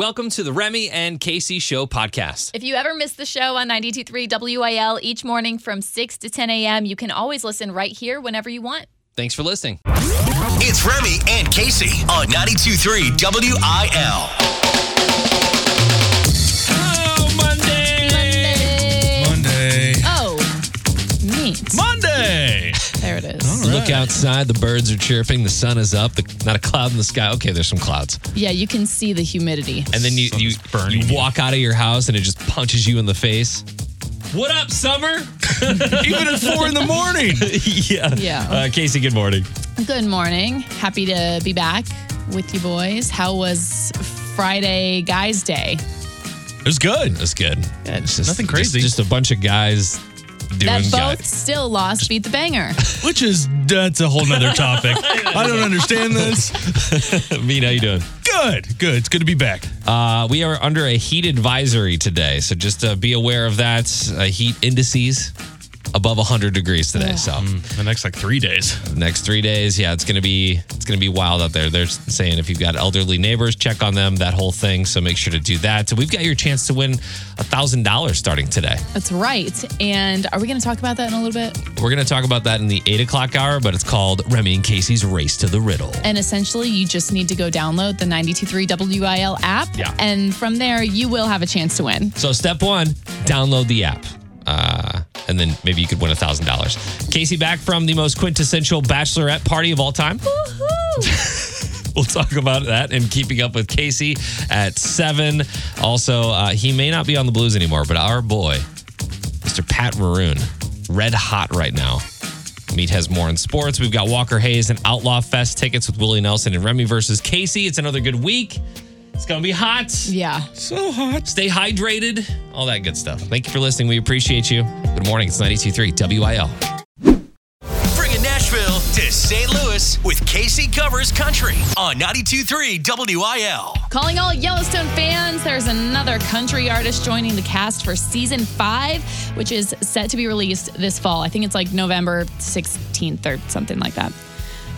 Welcome to the Remy and Casey Show podcast. If you ever miss the show on 92.3 WIL each morning from 6 to 10 a.m., you can always listen right here whenever you want. Thanks for listening. It's Remy and Casey on 92.3 WIL. Oh, Monday. Monday. Oh, neat. Monday. There it is. Look outside. The birds are chirping. The sun is up. The, not a cloud in the sky. Okay, there's some clouds. Yeah, you can see the humidity. And then you Sun you, burning you you. walk out of your house and it just punches you in the face. What up, summer? Even at four in the morning. yeah. Yeah. Uh, Casey, good morning. Good morning. Happy to be back with you boys. How was Friday Guys Day? It was good. That's good. Good. It's just, Nothing just- crazy. Just, a bunch of guys doing That guy- both still lost Beat the Banger. Which is that's a whole nother topic. I don't understand this. Mean, how you doing? Good. Good. It's good to be back. Uh, we are under a heat advisory today, so just uh, be aware of that. Uh, heat indices above 100 degrees today. So hmm, The next like three days. next three days, yeah, it's gonna be it's gonna be wild out there. They're saying if you've got elderly neighbors, check on them, that whole thing. So make sure to do that. So we've got your chance to win a thousand dollars starting today. That's right. And are we going to talk about that in a little bit? We're gonna talk about that in the eight o'clock hour, but it's called Remy and Casey's Race to the Riddle. And essentially, you just need to go download the 923 WIL app. Yeah. And from there, you will have a chance to win. So step one, download the app. Uh, and then maybe you could win a thousand dollars. Casey back from the most quintessential bachelorette party of all time. We'll talk about that and keeping up with Casey at seven. Also, uh, he may not be on the Blues anymore, but our boy, Mr. Pat Maroon, red hot right now. Meat has more in sports. We've got Walker Hayes and Outlaw Fest tickets with Willie Nelson and Remy versus Casey. It's another good week. It's gonna be hot. Yeah. So hot. Stay hydrated, all that good stuff. Thank you for listening. We appreciate you. Good morning. It's 92.3 WIL. Bringing Nashville to St. Louis with Casey Covers Country on 92.3 WIL. Calling all Yellowstone fans, there's another country artist joining the cast for season five, which is set to be released this fall. I think it's like November 16th or something like that.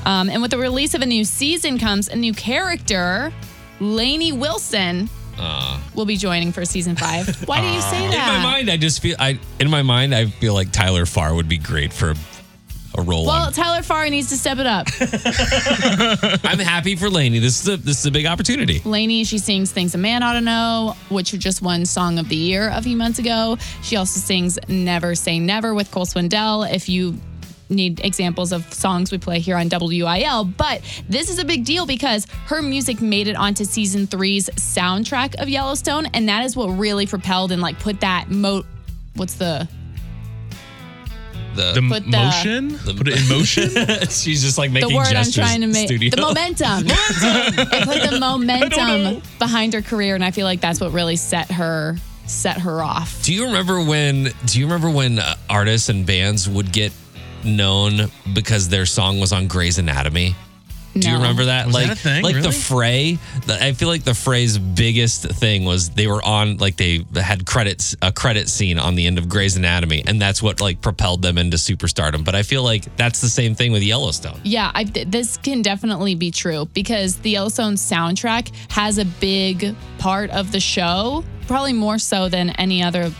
Um, and with the release of a new season comes a new character. Lainey Wilson uh. will be joining for season five. Why do you uh. say that? In my mind, I just feel I in my mind I feel like Tyler Farr would be great for a role. well, on. Tyler Farr needs to step it up. I'm happy for Lainey. This is a this is a big opportunity. Lainey, she sings Things a Man Ought to Know, which just won Song of the Year a few months ago. She also sings Never Say Never with Cole Swindell. If you need examples of songs we play here on WIL, but this is a big deal because her music made it onto season three's soundtrack of Yellowstone, and that is what really propelled and like put that mo. What's the The, The Put the- motion. Put it in motion. she's just like making the making word I'm trying to make Studio. the momentum. it put the momentum behind her career, and I feel like that's what really set her set her off. Do you remember when? Do you remember when uh, artists and bands would get known because their song was on Grey's Anatomy? Do you No. remember that? Was like, that a thing? like the Really? Fray. The, I feel like the Fray's biggest thing was they were on like they had credits a credit scene on the end of Grey's Anatomy, and that's what like propelled them into superstardom. But I feel like that's the same thing with Yellowstone. Yeah, I, th- this can definitely be true because the Yellowstone soundtrack has a big part of the show, probably more so than any other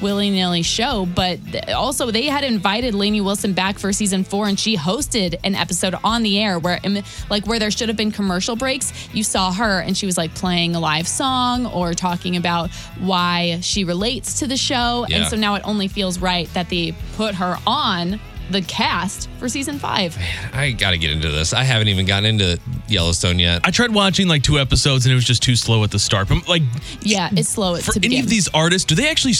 willy nilly show. But also, they had invited Lainey Wilson back for season four, and she hosted an episode on the air where, um, like, where there should have been commercial breaks. You saw her, and she was like playing a live song or talking about why she relates to the show. Yeah. And so now it only feels right that they put her on the cast for season five. I got to get into this. I haven't even gotten into Yellowstone yet. I tried watching like two episodes and it was just too slow at the start. But like, Yeah, it's slow for to any begin. of these artists, do they actually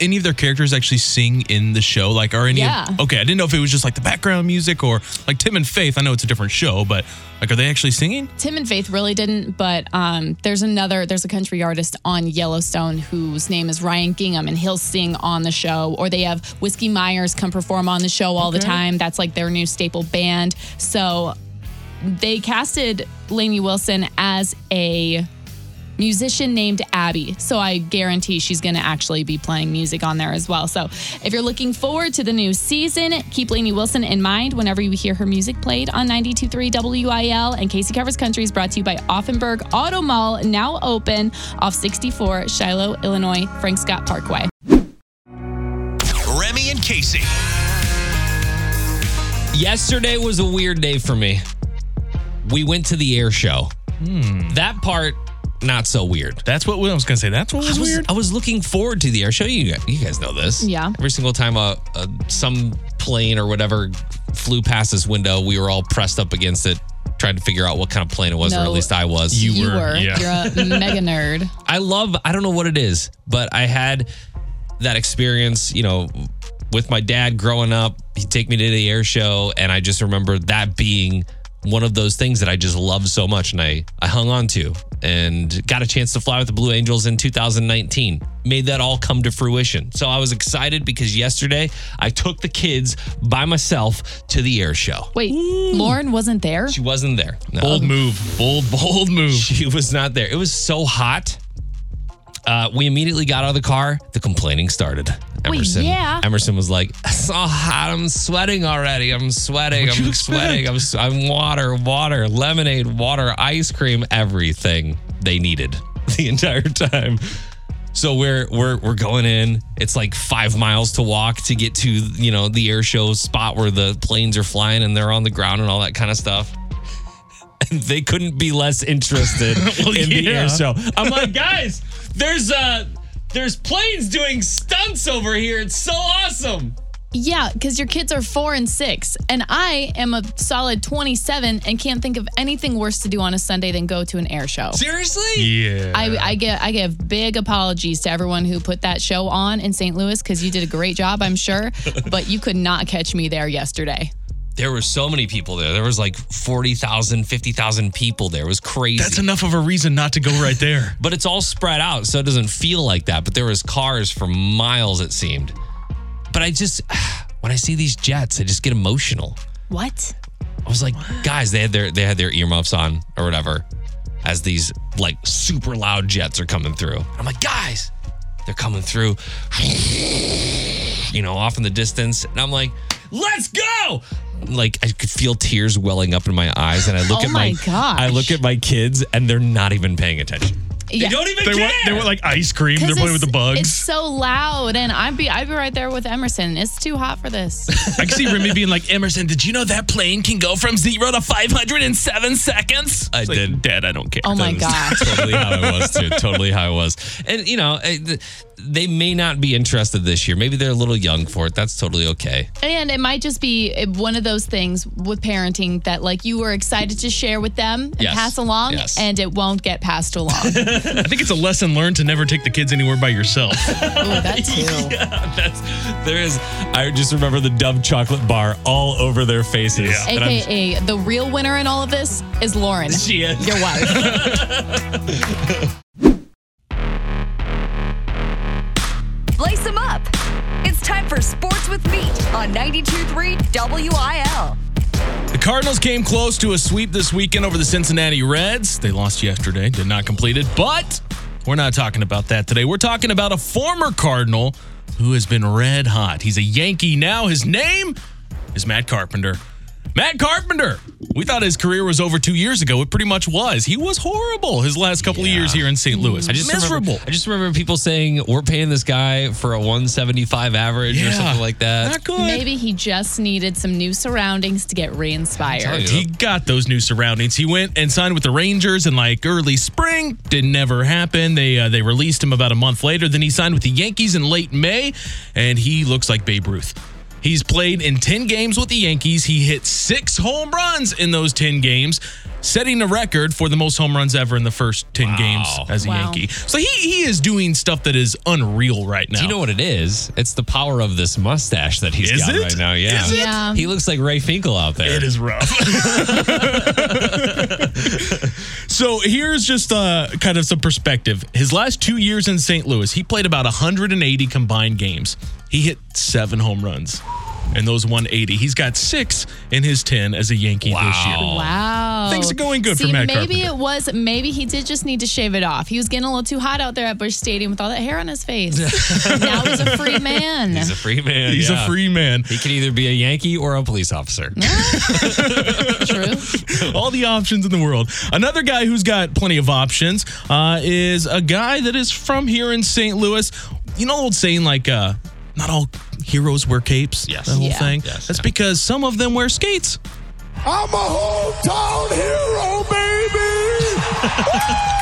any of their characters actually sing in the show? Like, are any? Yeah. Of, okay, I didn't know if it was just like the background music or like Tim and Faith. I know it's a different show, but like, are they actually singing? Tim and Faith really didn't, but um, there's another, there's a country artist on Yellowstone whose name is Ryan Bingham, and he'll sing on the show. Or they have Whiskey Myers come perform on the show all the time. That's like their new staple band. So they casted Lainey Wilson as a musician named Abby. So I guarantee she's going to actually be playing music on there as well. So if you're looking forward to the new season, keep Lainey Wilson in mind whenever you hear her music played on 92.3 WIL. And Casey Covers Country is brought to you by Auffenberg Auto Mall, now open off 64 Shiloh, Illinois, Frank Scott Parkway. Remy and Casey. Yesterday was a weird day for me. We went to the air show. Hmm. That part, not so weird. That's what I was gonna say. That's what was, I was, weird. I was looking forward to the air show. You, guys- you guys know this. Yeah. Every single time a, a some plane or whatever flew past this window, we were all pressed up against it, trying to figure out what kind of plane it was, or at least I was. You You were, were. yeah. You're a mega nerd. I love, I don't know what it is, but I had that experience, you know, with my dad growing up. He'd take me to the air show, and I just remember that being one of those things that I just loved so much and I, I hung on to and got a chance to fly with the Blue Angels in 2019. Made that all come to fruition. So I was excited because yesterday I took the kids by myself to the air show. Wait, Lauren wasn't there? She wasn't there. No. bold move. Bold, bold move. She was not there. It was so hot. Uh, we immediately got out of the car. The complaining started. Emerson, yeah. Emerson was like, "It's so hot. I'm sweating already. I'm sweating. What'd I'm sweating. I'm, I'm water, water, lemonade, water, ice cream, everything they needed the entire time." So we're we're we're going in. It's like five miles to walk to get to you know the air show spot where the planes are flying and they're on the ground and all that kind of stuff. And they couldn't be less interested Well, in the air show. I'm like, guys, there's uh there's planes doing stunts over here. It's so awesome. Yeah, because your kids are four and six, and I am a solid 27 and can't think of anything worse to do on a Sunday than go to an air show. Seriously? Yeah. I, I get I give big apologies to everyone who put that show on in St. Louis because you did a great job, I'm sure, but you could not catch me there yesterday. There were so many people there. There was like 40,000, 50,000 people there. It was crazy. That's enough of a reason not to go right there. but it's all spread out, so it doesn't feel like that. But there was cars for miles, it seemed. But I just, when I see these jets, I just get emotional. What? I was like, guys, they had their they had their earmuffs on or whatever, as these like super loud jets are coming through. I'm like, guys, they're coming through, you know, off in the distance, and I'm like, let's go. Like I could feel tears welling up in my eyes, and I look Oh at my, gosh. I look at my kids, and they're not even paying attention. Yeah. They don't even They care. want, they want like ice cream. They're playing with the bugs. It's so loud, and I'd be I'd be right there with Emerson. It's too hot for this. I can see Remy being like, Emerson, did you know that plane can go from zero to 507 seconds? I like, did. Dad, I don't care. Oh my That was gosh. totally how I was too. Totally how I was. And you know, they may not be interested this year. Maybe they're a little young for it. That's totally okay. And it might just be eh, one of those things with parenting that like you were excited to share with them and Yes. pass along, Yes. and it won't get passed along. I think it's a lesson learned to never take the kids anywhere by yourself. Oh, that too. Yeah, that's there is. I just remember the Dove chocolate bar all over their faces. Yeah. And I'm- AKA the real winner in all of this is Lauren, she is. your wife. Lace them up. It's time for Sports with Meat on 92.3 WIL. Cardinals came close to a sweep this weekend over the Cincinnati Reds. They lost yesterday, did not complete it, but we're not talking about that today. We're talking about a former Cardinal who has been red hot. He's a Yankee now. His name is Matt Carpenter. Matt Carpenter. We thought his career was over two years ago. It pretty much was. He was horrible his last couple of years here in St. Louis. I just miserable. Remember, I just remember people saying we're paying this guy for a 175 average or something like that. Not good. Maybe he just needed some new surroundings to get re-inspired. He got those new surroundings. He went and signed with the Rangers in like early spring. Did never happen. They uh, they released him about a month later. Then he signed with the Yankees in late May, and he looks like Babe Ruth. He's played in 10 games with the Yankees. He hit six home runs in those 10 games, setting a record for the most home runs ever in the first 10 games as a Wow. Yankee. So he, he is doing stuff that is unreal right now. Do you know what it is? It's the power of this mustache that he's Is got it? right now. Yeah. Is it? Yeah. He looks like Ray Finkle out there. It is rough. so here's just uh, kind of some perspective. His last two years in St. Louis, he played about 180 combined games. He hit seven home runs. And those 180. He's got six in his 10 as a Yankee this year. Wow. Wow. Things are going good for See, Matt maybe Carpenter. it was, maybe he did just need to shave it off. He was getting a little too hot out there at Busch Stadium with all that hair on his face. now he's a free man. He's a free man. He's yeah. a free man. He can either be a Yankee or a police officer. True. All the options in the world. Another guy who's got plenty of options uh, is a guy that is from here in St. Louis. You know the old saying like, uh, not all heroes wear capes? Yes. The whole Yeah. thing? Yes, That's yeah. because some of them wear skates. I'm a hometown hero, baby.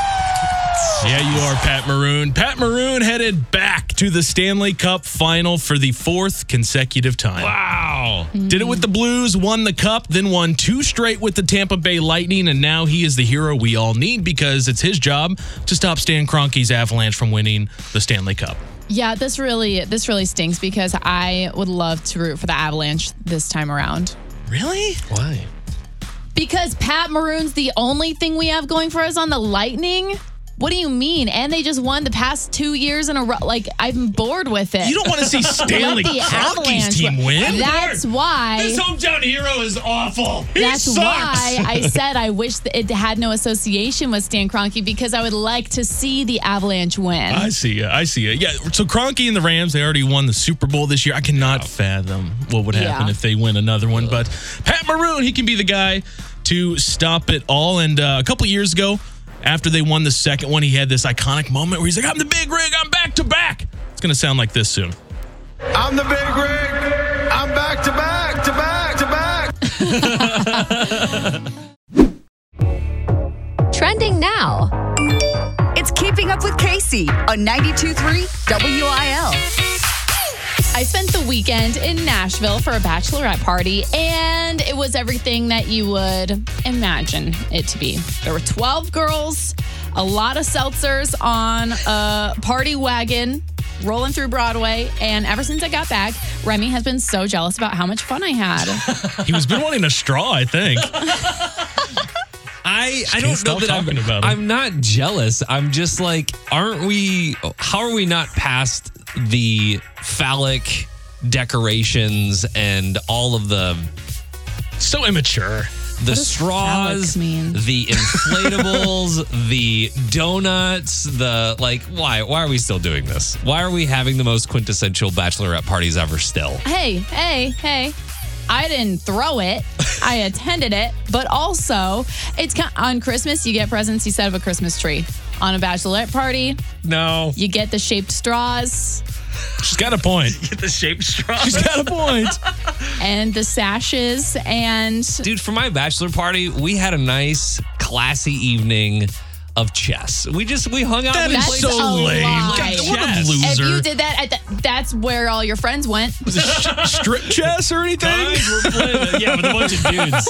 Yeah, you are, Pat Maroon. Pat Maroon headed back to the Stanley Cup final for the fourth consecutive time. Wow. Did it with the Blues, won the cup, then won two straight with the Tampa Bay Lightning, and now he is the hero we all need because it's his job to stop Stan Kroenke's Avalanche from winning the Stanley Cup. Yeah, this really this really stinks because I would love to root for the Avalanche this time around. Really? Why? Because Pat Maroon's the only thing we have going for us on the Lightning. What do you mean? And they just won the past two years in a row. Like I'm bored with it. You don't want to see Stanley Let the Kroenke's Avalanche team win? That's why. This hometown hero is awful. That's sucks. why I said I wish that it had no association with Stan Kroenke because I would like to see the Avalanche win. I see you. I see you. Yeah. So Kroenke and the Rams, they already won the Super Bowl this year. I cannot fathom what would happen Yeah. if they win another one. But Pat Maroon, he can be the guy to stop it all. And uh, a couple years ago, after they won the second one, he had this iconic moment where he's like, "I'm the big rig. I'm back to back." It's gonna sound like this soon. I'm the big rig. I'm back to back to back to back. Trending now. It's Keeping Up with Casey on 92.3 WIL. I spent the weekend in Nashville for a bachelorette party, and it was everything that you would imagine it to be. There were 12 girls, a lot of seltzers on a party wagon rolling through Broadway. And ever since I got back, Remy has been so jealous about how much fun I had. He was been wanting a straw, I think. I, I don't know stop that I'm, talking about him. I'm not jealous. I'm just like, aren't we? How are we not past the phallic decorations and all of the so immature. the does straws, mean? the inflatables, the donuts, the like. Why? Why are we still doing this? Why are we having the most quintessential bachelorette parties ever? Still, hey, hey, hey. I didn't throw it. I attended it, but also it's on Christmas you get presents you set up a Christmas tree. On a bachelorette party, no. you get the shaped straws She's got a point. Get the shaped straws. She's got a point. and the sashes and Dude, for my bachelor party, we had a nice, classy evening of chess. We just we hung out. That played That's so a lame. God, what a Chess. if you did that at the, that's where all your friends went. Was it sh- strip chess or anything? Guys, we're playing- yeah, with a bunch of dudes.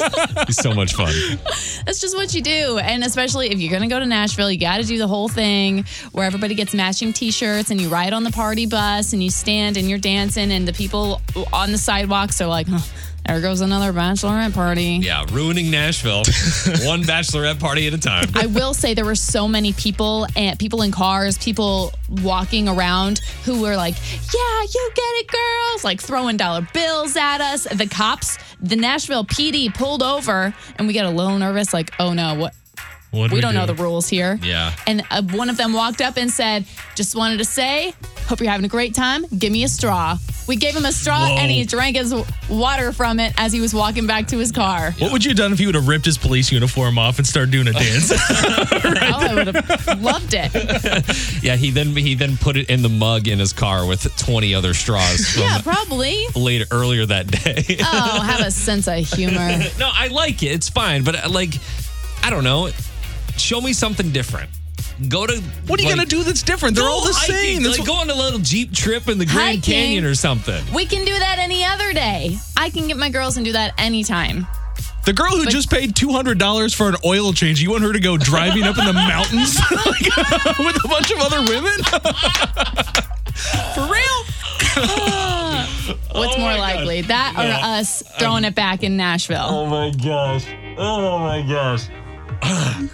It's so much fun. That's just what you do. And especially if you're going to go to Nashville, you got to do the whole thing where everybody gets matching t shirts and you ride on the party bus and you stand and you're dancing, and the people on the sidewalks are like, huh, there goes another bachelorette party. Yeah, ruining Nashville, one bachelorette party at a time. I will say there were so many people and people in cars, people walking around who were like, "Yeah, you get it, girls!" Like throwing dollar bills at us. The cops, the Nashville PD pulled over, and we got a little nervous. Like, "Oh no, what? What'd we don't do? know the rules here." Yeah. And uh, one of them walked up and said, "Just wanted to say, hope you're having a great time. Give me a straw." We gave him a straw, Whoa. and he drank his water from it as he was walking back to his car. What would you have done if he would have ripped his police uniform off and started doing a dance? Oh, I would have loved it. Yeah, he then he then put it in the mug in his car with 20 other straws Yeah, probably. later earlier that day. Oh, have a sense of humor. no, I like it. It's fine, but uh, like, I don't know. Show me something different. Go to what are you like, gonna do that's different? They're all the hiking, same. That's Like, what- go on a little jeep trip in the Grand Hiking. Canyon or something. We can do that any other day. I can get my girls and do that anytime. the girl who just paid two hundred dollars for an oil change, you want her to go driving up in the mountains like, with a bunch of other women? For real? What's more likely, that or us throwing it back in Nashville? Oh my gosh. Oh my gosh.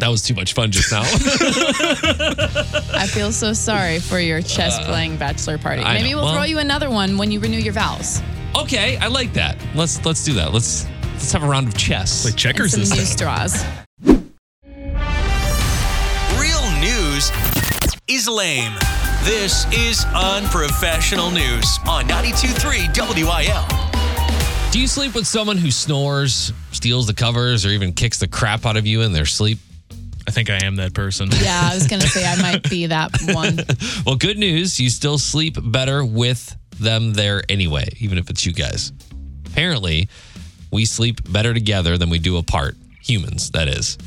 That was too much fun just now. I feel so sorry for your chess uh, playing bachelor party. I Maybe know. we'll Well- throw you another one when you renew your vows. Okay, I like that. Let's let's do that. Let's let's have a round of chess. Play checkers Some new instead. straws. Real news is lame. This is unprofessional news on 92.3 WIL. Do you sleep with someone who snores, steals the covers, or even kicks the crap out of you in their sleep? I think I am that person. Yeah, I was gonna say I might be that one. Well, good news. You still sleep better with them there anyway, even if it's you guys. Apparently, we sleep better together than we do apart. Humans, that is.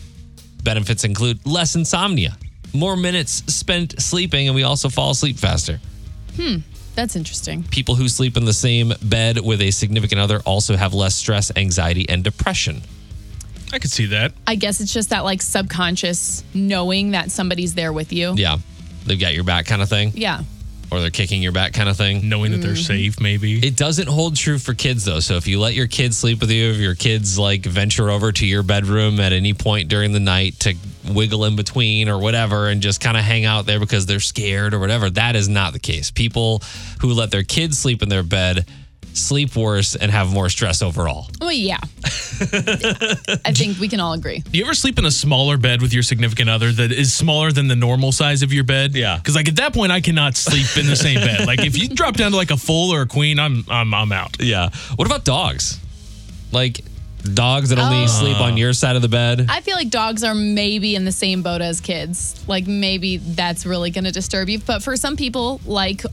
Benefits include less insomnia, more minutes spent sleeping, and we also fall asleep faster. Hmm. That's interesting. People who sleep in the same bed with a significant other also have less stress, anxiety, and depression. I could see that. I guess it's just that like subconscious knowing that somebody's there with you. Yeah. They've got your back kind of thing, Yeah. or they're kicking your back kind of thing. Knowing that they're mm. safe, maybe. It doesn't hold true for kids though. So if you let your kids sleep with you, if your kids like venture over to your bedroom at any point during the night to wiggle in between or whatever and just kind of hang out there because they're scared or whatever, that is not the case. People who let their kids sleep in their bed sleep worse and have more stress overall. Well, yeah. I think we can all agree. Do you ever sleep in a smaller bed with your significant other that is smaller than the normal size of your bed? Yeah. Because like at that point, I cannot sleep in the same bed. Like if you drop down to like a full or a queen, I'm I'm I'm out. Yeah. What about dogs? Like dogs that only Oh. sleep on your side of the bed? I feel like dogs are maybe in the same boat as kids. Like maybe that's really going to disturb you. But for some people, like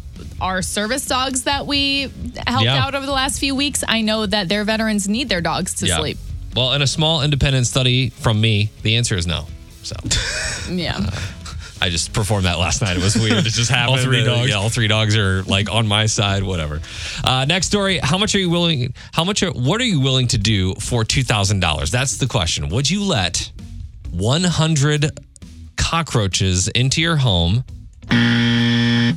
our service dogs that we helped Yeah. out over the last few weeks, I know that their veterans need their dogs to sleep. Well, in a small independent study from me, the answer is no. So Yeah. I just performed that last night. It was weird. It just happened. All three Uh, dogs? Yeah, all three dogs are like on my side. Whatever. Uh, next story. How much are you willing? How much? Are, what are you willing to do for two thousand dollars? That's the question. Would you let one hundred cockroaches into your home?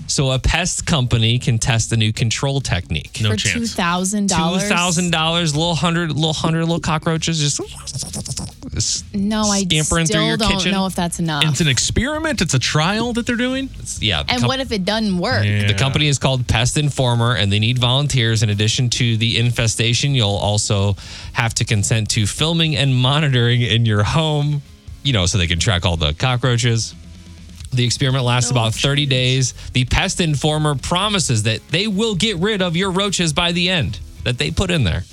So a pest company can test a new control technique. No for chance. $2,000. Two thousand dollars, little hundred, little hundred, little cockroaches, just, just No, I scampering through still your don't kitchen. know if that's enough. It's an experiment. It's a trial that they're doing. yeah. and com- what if it doesn't work? Yeah. The company is called Pest Informer, and they need volunteers. In addition to the infestation, you'll also have to consent to filming and monitoring in your home, you know, so they can track all the cockroaches. The experiment lasts about 30 days. The Pest Informer promises that they will get rid of your roaches by the end that they put in there.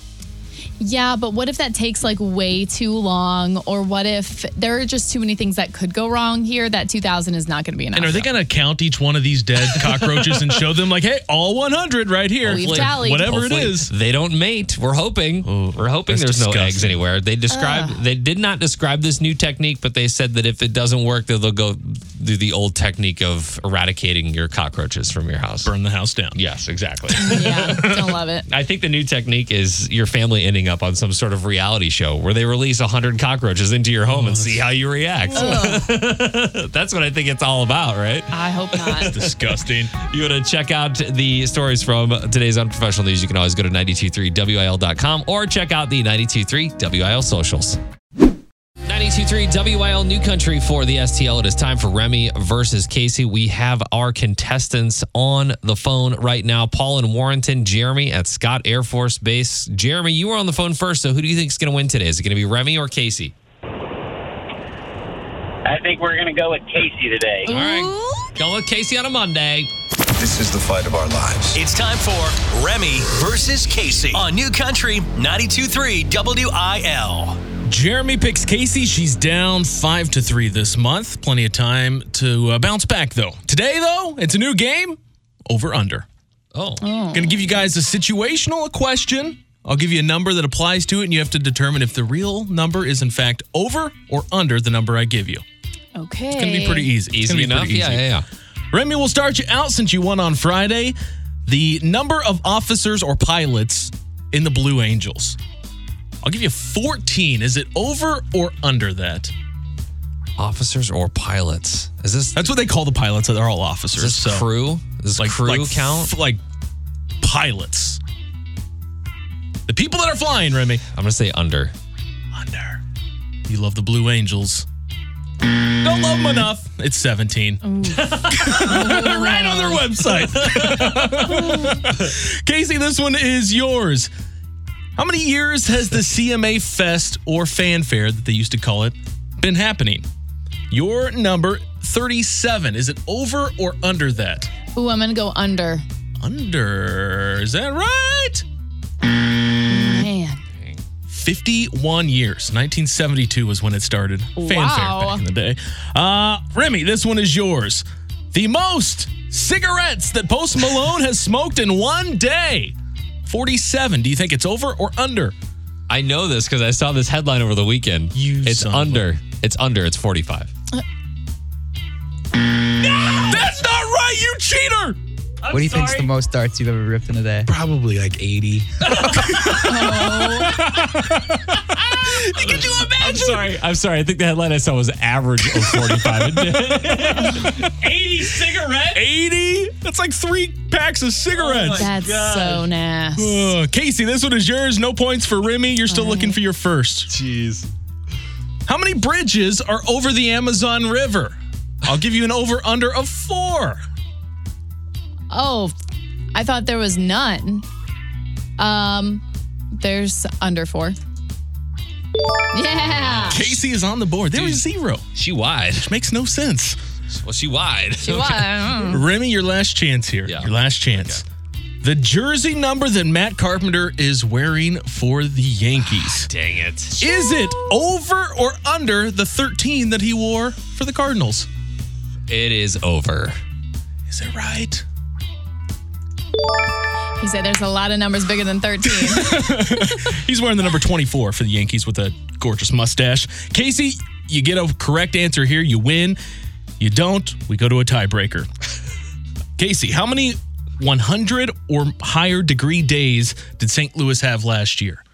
Yeah, but what if that takes like way too long? Or what if there are just too many things that could go wrong here? That 2000 is not going to be enough. And are they going to count each one of these dead cockroaches and show them like, hey, all 100 right here, We've tallied. whatever it Hopefully is? They don't mate. We're hoping. We're hoping that's there's no eggs anywhere. They described they did not describe this new technique, but they said that if it doesn't work, that they'll go do the old technique of eradicating your cockroaches from your house. Burn the house down. Yes, exactly. yeah, don't love it. I think the new technique is your family ending up on some sort of reality show where they release 100 cockroaches into your home and oh. see how you react. Oh. That's what I think it's all about, right? I hope not. Disgusting. You want to check out the stories from today's Unprofessional News, you can always go to 923wil.com or check out the 923 WIL socials. 923 WIL New Country for the STL. It is time for Remy versus Casey. We have our contestants on the phone right now. Paul in Warrenton, Jeremy at Scott Air Force Base. Jeremy, you were on the phone first, so who do you think is going to win today? Is it going to be Remy or Casey? I think we're going to go with Casey today. All right. Go with Casey on a Monday. This is the fight of our lives. It's time for Remy versus Casey on New Country 92.3 WIL. Jeremy picks Casey. She's down five to three this month. Plenty of time to uh, bounce back, though. Today, though, it's a new game. Over under. Oh. Going to give you guys a situational a question. I'll give you a number that applies to it, and you have to determine if the real number is in fact over or under the number I give you. Okay. It's going to be pretty easy. It's Easy gonna be enough? pretty Yeah, easy. yeah, yeah. Remy, we'll start you out since you won on Friday. The number of officers or pilots in the Blue Angels. I'll give you 14. Is it over or under that? Officers or pilots? Is this That's what they call the pilots. They're all officers. Is this so, crew? Does like crew like, count? f- like pilots. The people that are flying, Remy. I'm gonna say under. Under. You love the Blue Angels. Don't love them enough. It's 17. right on their website. Casey, this one is yours. How many years has the CMA Fest or Fan Fair that they used to call it been happening? Your number 37. Is it over or under that? Ooh, I'm gonna go under. Under. Is that right? Man. 51 years. 1972 was when it started. Fan Fair Wow. back in the day. Uh, Remy, this one is yours. The most cigarettes that Post Malone has smoked in one day. 47. Do you think it's over or under? I know this because I saw this headline over the weekend. You it's son of a- under. It's under. It's 45. Uh. That's not right, you cheater! what do you think's the most darts you've ever ripped in a day? Probably like 80. Could you imagine? I'm sorry. I'm sorry. I think the headline I saw was average of 45 a day. 80 cigarettes? 80? That's like three packs of cigarettes. That's so nasty. Uh, Casey, this one is yours. No points for Remy. You're still looking for your first. Jeez. How many bridges are over the Amazon River? I'll give you an over under of four. Oh, I thought there was none. Um, there's under four. Yeah. Casey is on the board. There was zero. She wide. Which makes no sense. Well, she wide. She was. Remy, your last chance here. Yeah. Your last chance. The jersey number that Matt Carpenter is wearing for the Yankees. Ah, dang it. Is it over or under the 13 that he wore for the Cardinals? It is over. Is it right? He said there's a lot of numbers bigger than 13. He's wearing the number 24 for the Yankees with a gorgeous mustache. Casey, you get a correct answer here. You win. You don't, we go to a tiebreaker. Casey, how many 100 or higher degree days did St. Louis have last year?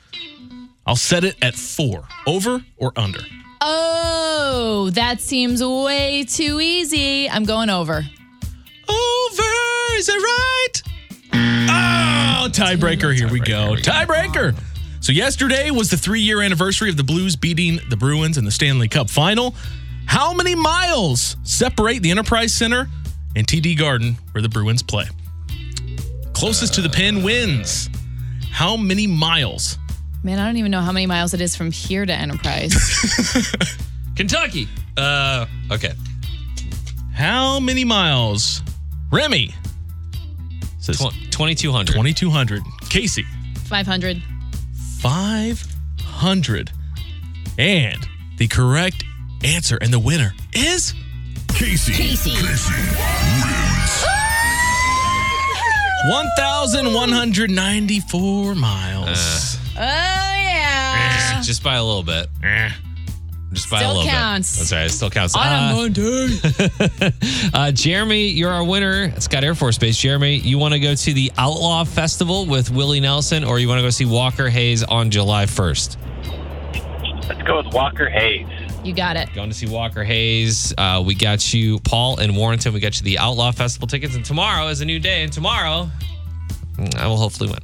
I'll set it at four. Over or under? oh, that seems way too easy. I'm going over. Over. Is that right? Oh, tiebreaker. Here we go. Tiebreaker. So, yesterday was the three year anniversary of the Blues beating the Bruins in the Stanley Cup final. How many miles separate the Enterprise Center and TD Garden where the Bruins play? Closest to the pin wins. How many miles? Man, I don't even know how many miles it is from here to Enterprise. Kentucky. Uh, okay. How many miles? Remy says 2,200. 2,200. Casey. 500. 500. And the correct answer and the winner is Casey. Casey. Casey wins. 1,194 miles. Oh, yeah. Eh, just by a little bit. Eh. Just by a Still little counts. bit. That's right. It still counts. On a Uh, Monday. uh, Jeremy, you're our winner at Scott Air Force Base. Jeremy, you want to go to the Outlaw Festival with Willie Nelson, or you want to go see Walker Hayes on July 1st? Let's go with Walker Hayes. You got it. Going to see Walker Hayes. Uh, we got you, Paul and Warrenton. We got you the Outlaw Festival tickets. And tomorrow is a new day. And tomorrow, mm, I will hopefully win.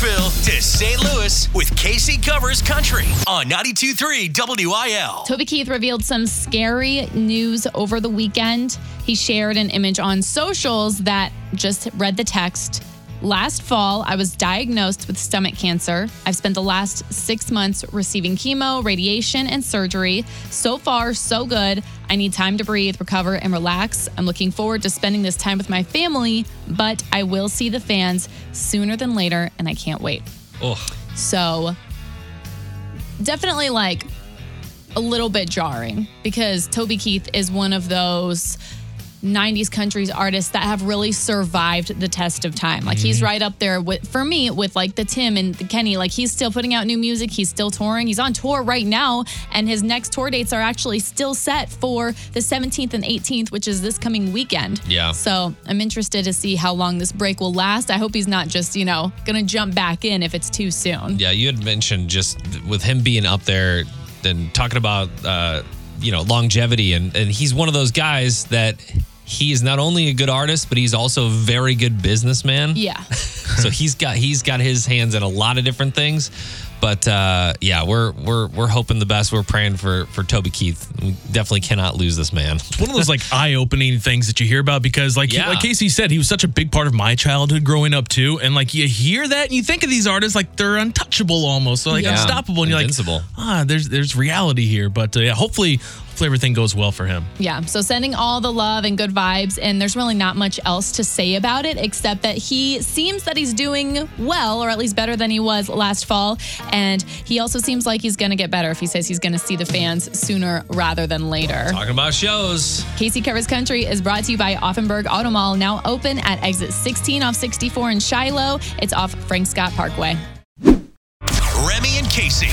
Nashville to St. Louis with Casey Covers Country on 92.3 WIL. Toby Keith revealed some scary news over the weekend. He shared an image on socials that just read the text. Last fall, I was diagnosed with stomach cancer. I've spent the last six months receiving chemo, radiation, and surgery. So far, so good. I need time to breathe, recover, and relax. I'm looking forward to spending this time with my family, but I will see the fans sooner than later, and I can't wait. Oh, So definitely like a little bit jarring because Toby Keith is one of those 90s countries artists that have really survived the test of time. Like he's right up there with for me with like the Tim and the Kenny. Like he's still putting out new music, he's still touring. He's on tour right now and his next tour dates are actually still set for the 17th and 18th, which is this coming weekend. Yeah. So, I'm interested to see how long this break will last. I hope he's not just, you know, going to jump back in if it's too soon. yeah. You had mentioned just with him being up there and talking about, uh, you know, longevity. And, and he's one of those guys that he is not only a good artist, but he's also a very good businessman. Yeah. so he's got he's got his hands in a lot of different things. But uh, yeah, we're we're we're hoping the best. We're praying for for Toby Keith. We definitely cannot lose this man. It's one of those like eye-opening things that you hear about because like Yeah. like Casey said he was such a big part of my childhood growing up too and like you hear that and you think of these artists like they're untouchable almost so like Yeah. unstoppable and you're like ah there's there's reality here but uh, yeah hopefully hopefully everything goes well for him Yeah. So sending all the love and good vibes. And there's really not much else to say about it except that he seems that he's doing well, or at least better than he was last fall. And he also seems like he's going to get better if he says he's going to see the fans sooner rather than later. Talking about shows. Casey Covers Country is brought to you by Auffenberg Auto Mall, now open at exit 16 off 64 in Shiloh. It's off Frank Scott Parkway. Remy and Casey.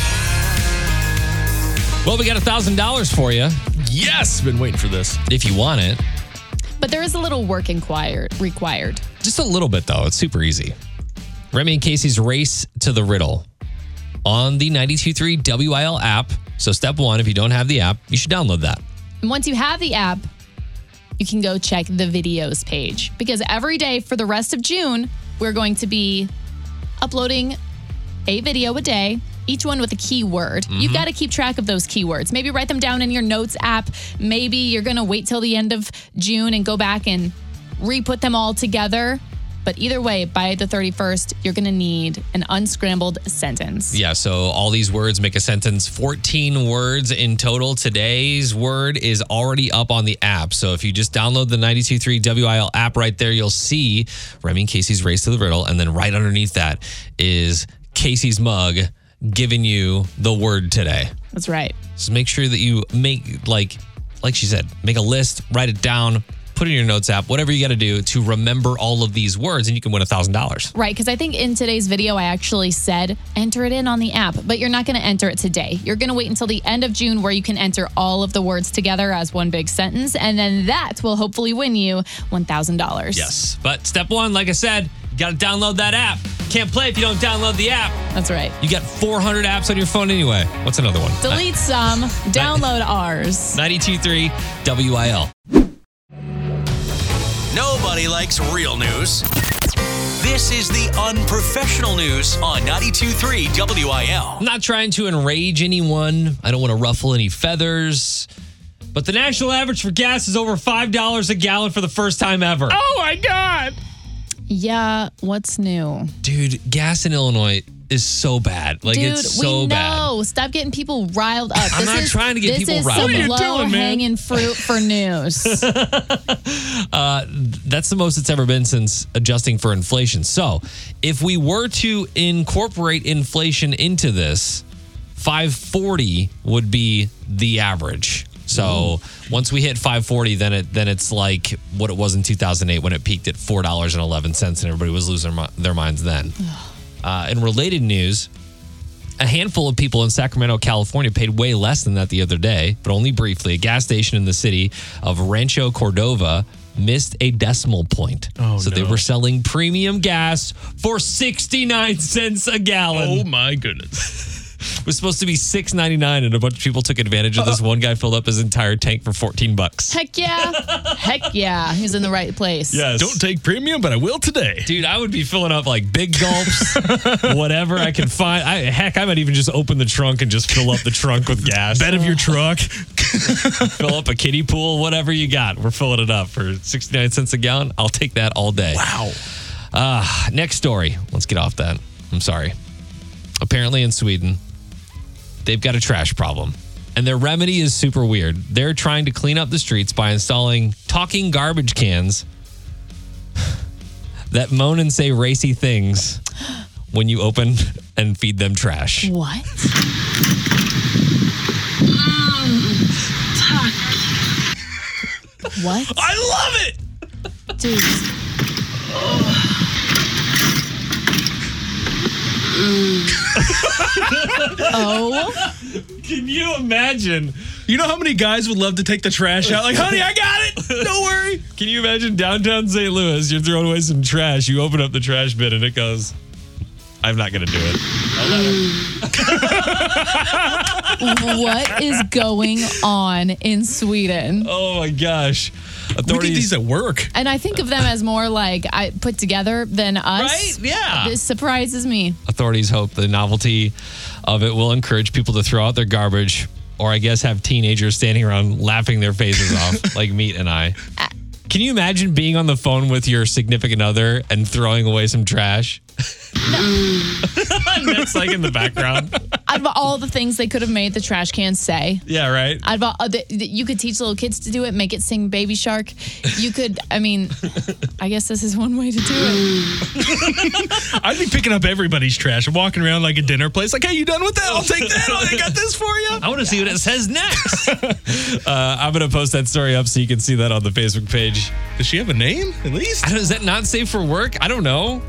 Well, we got a thousand dollars for you yes been waiting for this if you want it. But there is a little work inquired, required. Just a little bit though. It's super easy. Remy and Casey's race to the riddle on the 923 WIL app. So step one, if you don't have the app, you should download that. And once you have the app, you can go check the videos page because every day for the rest of June, we're going to be uploading a video a day, each one with a keyword. You've mm-hmm. got to keep track of those keywords. Maybe write them down in your notes app. Maybe you're going to wait till the end of June and go back and re put them all together. But either way, by the 31st, you're going to need an unscrambled sentence. Yeah, so all these words make a sentence, 14 words in total. Today's word is already up on the app. So if you just download the 923 WIL app right there, you'll see Remy and Casey's Race to the Riddle. And then right underneath that is Casey's mug giving you the word today. That's right. So make sure that you make, like, like she said, make a list, write it down, put it in your notes app, whatever you got to do to remember all of these words, and you can win a $1,000. Right, because I think in today's video, I actually said enter it in on the app, but you're not going to enter it today. You're going to wait until the end of June where you can enter all of the words together as one big sentence, and then that will hopefully win you $1,000. Yes. But step one, like I said, you got to download that app. Can't play if you don't download the app. That's right. You got 400 apps on your phone anyway. What's another one? Delete some, download ours. 923 WIL. Nobody likes real news. This is the unprofessional news on 92.3 WIL. I'm not trying to enrage anyone. I don't want to ruffle any feathers. But the national average for gas is over $5 a gallon for the first time ever. oh my god Yeah, what's new? Dude, gas in Illinois is so bad. Like Dude, it's so we bad. Stop getting people riled up. I'm this not is, trying to get this people is riled some up. What are you low doing, man? hanging fruit for news. Uh, that's the most it's ever been since adjusting for inflation. So, if we were to incorporate inflation into this, 540 would be the average. So once we hit 540, then it then it's like what it was in 2008 when it peaked at four dollars and eleven cents, and everybody was losing their minds then. Uh, in related news, a handful of people in Sacramento, California paid way less than that the other day, but only briefly. A gas station in the city of Rancho Cordova missed a decimal point. Oh, so they no. were selling premium gas for 69 cents a gallon. oh my goodness It was supposed to be 6.99 and a bunch of people took advantage of this. One guy filled up his entire tank for 14 bucks. Heck yeah. Heck yeah. He's in the right place. Yes. don't take premium but i will today Dude, I would be filling up like big gulps, whatever I can find. I, heck, I might even just open the trunk and just fill up the trunk with gas. bed of your truck fill up a kiddie pool, whatever you got. We're filling it up for 69 cents a gallon. I'll take that all day. wow Uh, next story. Let's get off that. I'm sorry. Apparently in Sweden, they've got a trash problem. And their remedy is super weird. They're trying to clean up the streets by installing talking garbage cans that moan and say racy things when you open and feed them trash. What? what? i love it Dude. Oh, Can you imagine? you know how many guys would love to take the trash out like honey i got it don't worry Can you imagine downtown St. Louis? You're throwing away some trash. You open up the trash bin and it goes, I'm not going to do it. what is going on in Sweden? Oh my gosh. We did Authorities. these at work. And I think of them as more like I put together than us. Right? Yeah. This surprises me. Authorities hope the novelty of it will encourage people to throw out their garbage or I guess have teenagers standing around laughing their faces off like Meat and I. Uh, Can you imagine being on the phone with your significant other and throwing away some trash? and that's like in the background. Out of all the things they could have made the trash cans say, Yeah, right. out of all, uh, the, the- you could teach little kids to do it, make it sing Baby Shark. You could, I mean, I guess this is one way to do it. I'd be picking up everybody's trash and walking around like a dinner place. Like, hey, you done with that? I'll take that. Oh, I got this for you. I want to see what it says next. uh, I'm going to post that story up so you can see that on the Facebook page. Does she have a name at least? I don't, is that not safe for work? I don't know.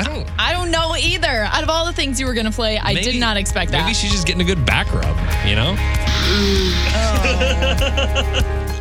I don't. I don't know either. Out of all the things you were going to play, I Maybe- did not expect that. Maybe she's just getting a good back rub, you know? Mm. Oh.